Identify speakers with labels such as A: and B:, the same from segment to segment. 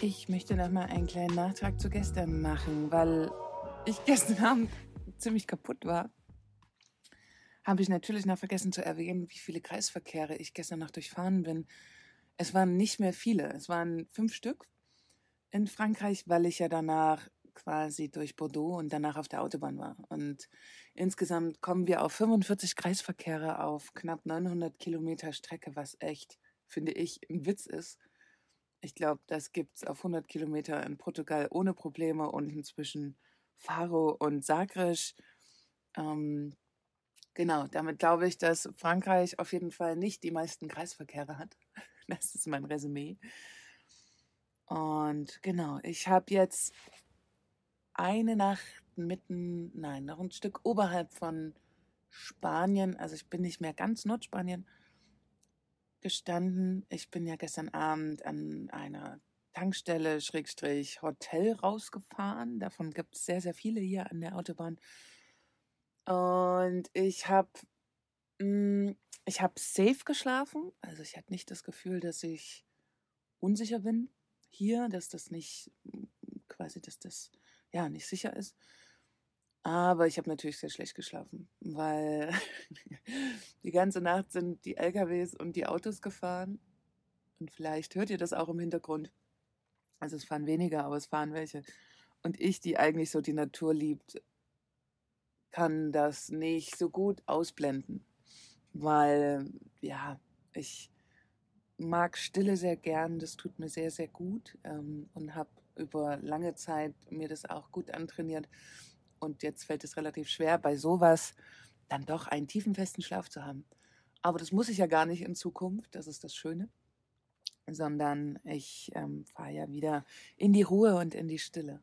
A: Ich möchte noch mal einen kleinen Nachtrag zu gestern machen, weil ich gestern Abend ziemlich kaputt war. Habe ich natürlich noch vergessen zu erwähnen, wie viele Kreisverkehre ich gestern noch durchfahren bin. Es waren nicht mehr viele, es waren fünf Stück in Frankreich, weil ich ja danach quasi durch Bordeaux und danach auf der Autobahn war. Und insgesamt kommen wir auf 45 Kreisverkehre auf knapp 900 Kilometer Strecke, was echt, finde ich, ein Witz ist. Ich glaube, das gibt es auf 100 Kilometer in Portugal ohne Probleme und inzwischen Faro und Sagres. Ähm, genau, damit glaube ich, dass Frankreich auf jeden Fall nicht die meisten Kreisverkehre hat. Das ist mein Resümee. Und genau, ich habe jetzt eine Nacht mitten, nein, noch ein Stück oberhalb von Spanien, also ich bin nicht mehr ganz Nordspanien gestanden. Ich bin ja gestern Abend an einer Tankstelle, Schrägstrich, Hotel rausgefahren. Davon gibt es sehr, sehr viele hier an der Autobahn. Und ich habe mm, ich habe safe geschlafen. Also ich hatte nicht das Gefühl, dass ich unsicher bin hier, dass das nicht quasi, dass das ja nicht sicher ist. Aber ich habe natürlich sehr schlecht geschlafen, weil die ganze Nacht sind die LKWs und die Autos gefahren. Und vielleicht hört ihr das auch im Hintergrund. Also es fahren weniger, aber es fahren welche. Und ich, die eigentlich so die Natur liebt, kann das nicht so gut ausblenden, weil ja, ich mag Stille sehr gern, das tut mir sehr, sehr gut ähm, und habe über lange Zeit mir das auch gut antrainiert. Und jetzt fällt es relativ schwer, bei sowas dann doch einen tiefen, festen Schlaf zu haben. Aber das muss ich ja gar nicht in Zukunft, das ist das Schöne, sondern ich ähm, fahre ja wieder in die Ruhe und in die Stille.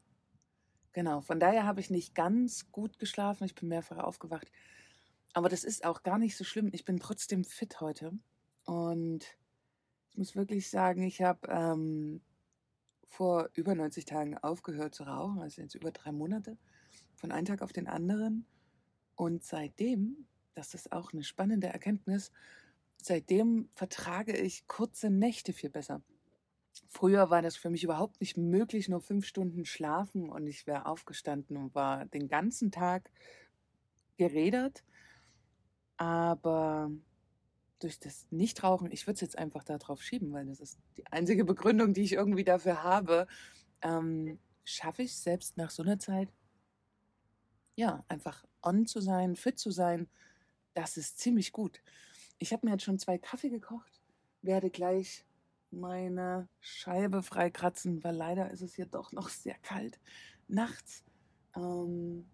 A: Genau, von daher habe ich nicht ganz gut geschlafen, ich bin mehrfach aufgewacht. Aber das ist auch gar nicht so schlimm. Ich bin trotzdem fit heute. Und ich muss wirklich sagen, ich habe ähm, vor über 90 Tagen aufgehört zu rauchen, also jetzt über drei Monate, von einem Tag auf den anderen. Und seitdem, das ist auch eine spannende Erkenntnis, seitdem vertrage ich kurze Nächte viel besser. Früher war das für mich überhaupt nicht möglich, nur fünf Stunden schlafen und ich wäre aufgestanden und war den ganzen Tag geredert. Aber durch das Nichtrauchen, ich würde es jetzt einfach darauf schieben, weil das ist die einzige Begründung, die ich irgendwie dafür habe, ähm, schaffe ich selbst nach so einer Zeit, ja, einfach on zu sein, fit zu sein, das ist ziemlich gut. Ich habe mir jetzt schon zwei Kaffee gekocht, werde gleich meine Scheibe freikratzen, weil leider ist es hier doch noch sehr kalt nachts. Ähm,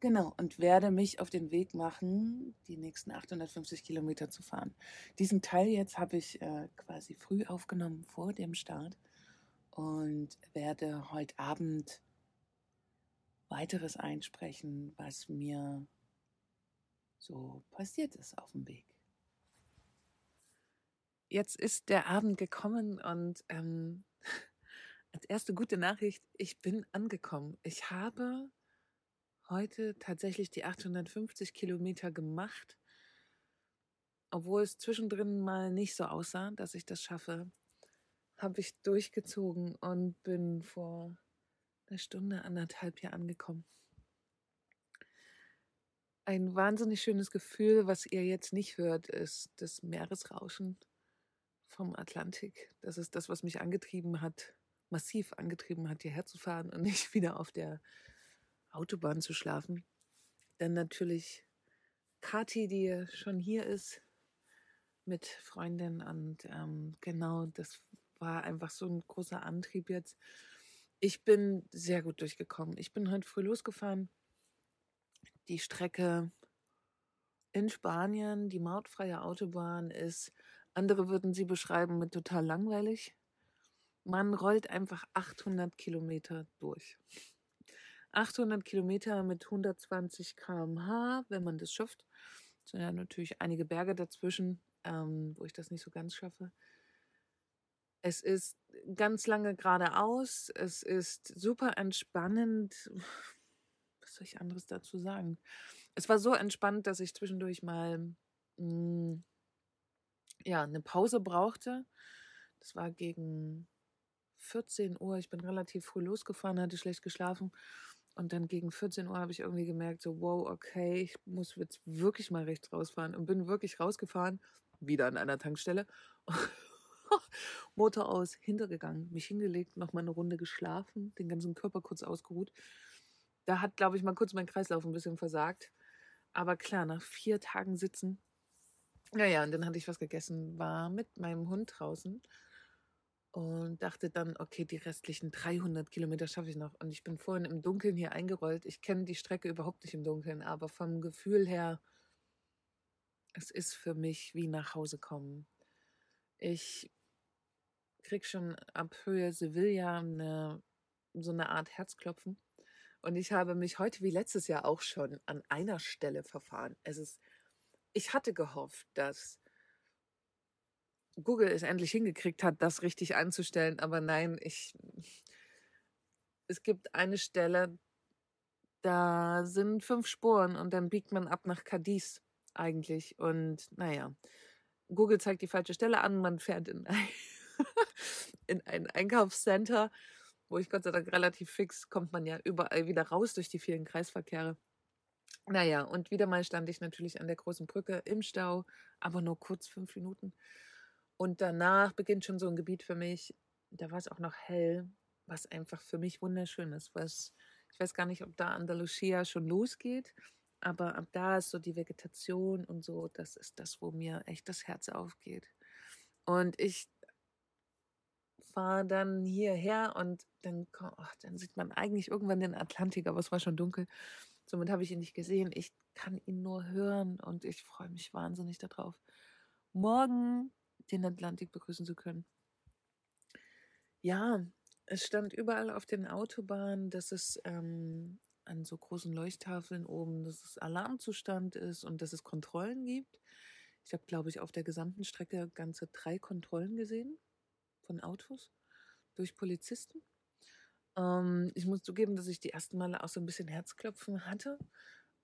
A: genau, und werde mich auf den Weg machen, die nächsten 850 Kilometer zu fahren. Diesen Teil jetzt habe ich äh, quasi früh aufgenommen vor dem Start und werde heute Abend weiteres einsprechen, was mir so passiert ist auf dem Weg. Jetzt ist der Abend gekommen und ähm, als erste gute Nachricht, ich bin angekommen. Ich habe heute tatsächlich die 850 Kilometer gemacht, obwohl es zwischendrin mal nicht so aussah, dass ich das schaffe, habe ich durchgezogen und bin vor einer Stunde, anderthalb hier angekommen. Ein wahnsinnig schönes Gefühl, was ihr jetzt nicht hört, ist das Meeresrauschen vom Atlantik. Das ist das, was mich angetrieben hat, massiv angetrieben hat, hierher zu fahren und nicht wieder auf der Autobahn zu schlafen. Dann natürlich Kati, die schon hier ist mit Freundin und ähm, genau, das war einfach so ein großer Antrieb jetzt. Ich bin sehr gut durchgekommen. Ich bin heute früh losgefahren. Die Strecke in Spanien, die mautfreie Autobahn ist andere würden sie beschreiben mit total langweilig. Man rollt einfach 800 Kilometer durch. 800 Kilometer mit 120 km/h, wenn man das schafft. Es sind ja natürlich einige Berge dazwischen, ähm, wo ich das nicht so ganz schaffe. Es ist ganz lange geradeaus. Es ist super entspannend. Was soll ich anderes dazu sagen? Es war so entspannt, dass ich zwischendurch mal mh, mm, ja, eine Pause brauchte. Das war gegen 14 Uhr, ich bin relativ früh losgefahren, hatte schlecht geschlafen. Und dann gegen 14 Uhr habe ich irgendwie gemerkt, so, wow, okay, ich muss jetzt wirklich mal rechts rausfahren. Und bin wirklich rausgefahren, wieder an einer Tankstelle. Motor aus, hintergegangen, mich hingelegt, noch mal eine Runde geschlafen, den ganzen Körper kurz ausgeruht. Da hat, glaube ich, mal kurz mein Kreislauf ein bisschen versagt. Aber klar, nach vier Tagen sitzen. Naja, und dann hatte ich was gegessen, war mit meinem Hund draußen und dachte dann, okay, die restlichen 300 Kilometer schaffe ich noch. Und ich bin vorhin im Dunkeln hier eingerollt. Ich kenne die Strecke überhaupt nicht im Dunkeln, aber vom Gefühl her, es ist für mich wie nach Hause kommen. Ich krieg schon ab Höhe Sevilla eine, so eine Art Herzklopfen. Und ich habe mich heute wie letztes Jahr auch schon an einer Stelle verfahren. Es ist, ich hatte gehofft, dass Google es endlich hingekriegt hat, das richtig einzustellen, aber nein, ich, es gibt eine Stelle, da sind fünf Spuren und dann biegt man ab nach Cadiz eigentlich. Und naja, Google zeigt die falsche Stelle an, man fährt in in ein Einkaufscenter wo ich Gott sei Dank relativ fix, kommt man ja überall wieder raus durch die vielen Kreisverkehre. Naja, und wieder mal stand ich natürlich an der großen Brücke im Stau, aber nur kurz fünf Minuten. Und danach beginnt schon so ein Gebiet für mich, da war es auch noch hell, was einfach für mich wunderschön ist. Was, ich weiß gar nicht, ob da Andalusia schon losgeht, aber ab da ist so die Vegetation und so, das ist das, wo mir echt das Herz aufgeht. Und ich fahre dann hierher und dann, oh, dann sieht man eigentlich irgendwann den Atlantik, aber es war schon dunkel. Somit habe ich ihn nicht gesehen. Ich kann ihn nur hören und ich freue mich wahnsinnig darauf, morgen den Atlantik begrüßen zu können. Ja, es stand überall auf den Autobahnen, dass es ähm, an so großen Leuchttafeln oben, dass es Alarmzustand ist und dass es Kontrollen gibt. Ich habe, glaube ich, auf der gesamten Strecke ganze drei Kontrollen gesehen von Autos durch Polizisten. Ähm, ich muss zugeben, dass ich die ersten Male auch so ein bisschen Herzklopfen hatte,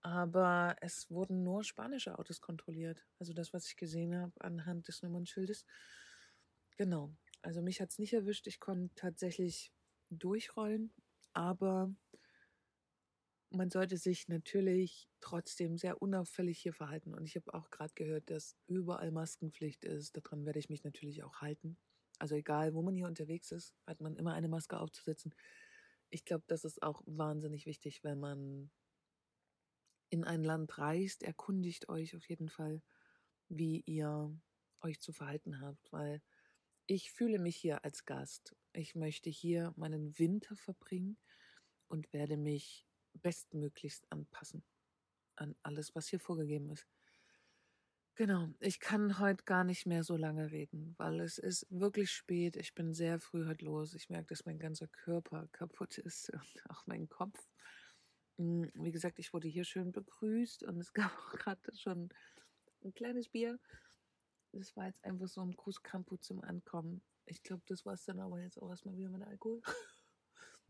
A: aber es wurden nur spanische Autos kontrolliert. Also das, was ich gesehen habe anhand des Nummernschildes. Genau. Also mich hat es nicht erwischt. Ich konnte tatsächlich durchrollen, aber man sollte sich natürlich trotzdem sehr unauffällig hier verhalten. Und ich habe auch gerade gehört, dass überall Maskenpflicht ist. Daran werde ich mich natürlich auch halten. Also egal, wo man hier unterwegs ist, hat man immer eine Maske aufzusetzen. Ich glaube, das ist auch wahnsinnig wichtig, wenn man in ein Land reist, erkundigt euch auf jeden Fall, wie ihr euch zu verhalten habt, weil ich fühle mich hier als Gast. Ich möchte hier meinen Winter verbringen und werde mich bestmöglichst anpassen an alles, was hier vorgegeben ist. Genau, ich kann heute gar nicht mehr so lange reden, weil es ist wirklich spät. Ich bin sehr früh heute los. Ich merke, dass mein ganzer Körper kaputt ist und auch mein Kopf. Hm, wie gesagt, ich wurde hier schön begrüßt und es gab auch gerade schon ein kleines Bier. Das war jetzt einfach so ein Grußkampu zum Ankommen. Ich glaube, das war es dann aber jetzt auch erstmal wieder mit Alkohol.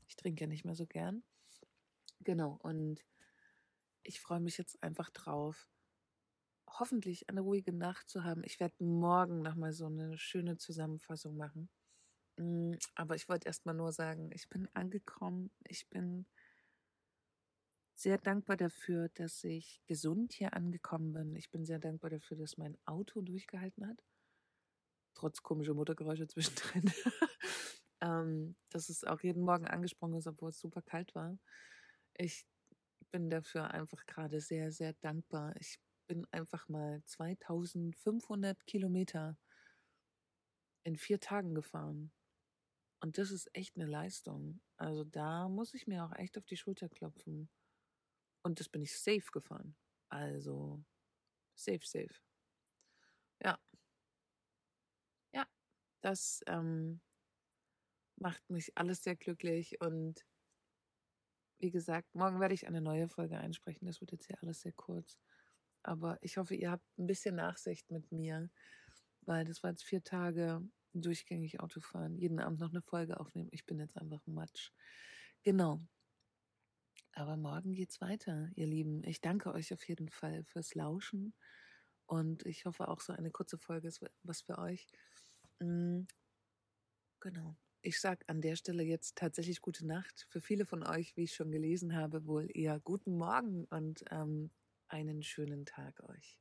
A: Ich trinke ja nicht mehr so gern. Genau, und ich freue mich jetzt einfach drauf, hoffentlich eine ruhige Nacht zu haben. Ich werde morgen nochmal so eine schöne Zusammenfassung machen. Mm, aber ich wollte erstmal nur sagen, ich bin angekommen. Ich bin sehr dankbar dafür, dass ich gesund hier angekommen bin. Ich bin sehr dankbar dafür, dass mein Auto durchgehalten hat. Trotz komischer Motorgeräusche zwischendrin. ähm, dass es auch jeden Morgen angesprungen ist, obwohl es super kalt war. Ich bin dafür einfach gerade sehr, sehr dankbar. Ich bin einfach mal 2500 Kilometer in vier Tagen gefahren. Und das ist echt eine Leistung. Also da muss ich mir auch echt auf die Schulter klopfen. Und das bin ich safe gefahren. Also safe, safe. Ja. Ja, das ähm, macht mich alles sehr glücklich. Und wie gesagt, morgen werde ich eine neue Folge einsprechen. Das wird jetzt hier alles sehr kurz. Aber ich hoffe, ihr habt ein bisschen Nachsicht mit mir, weil das war jetzt vier Tage durchgängig Autofahren, jeden Abend noch eine Folge aufnehmen. Ich bin jetzt einfach Matsch. Genau. Aber morgen geht's weiter, ihr Lieben. Ich danke euch auf jeden Fall fürs Lauschen und ich hoffe auch so eine kurze Folge ist was für euch. Mm, genau. ich sage an der Stelle jetzt tatsächlich gute Nacht. Für viele von euch, wie ich schon gelesen habe, wohl eher guten Morgen und ähm, einen schönen Tag euch.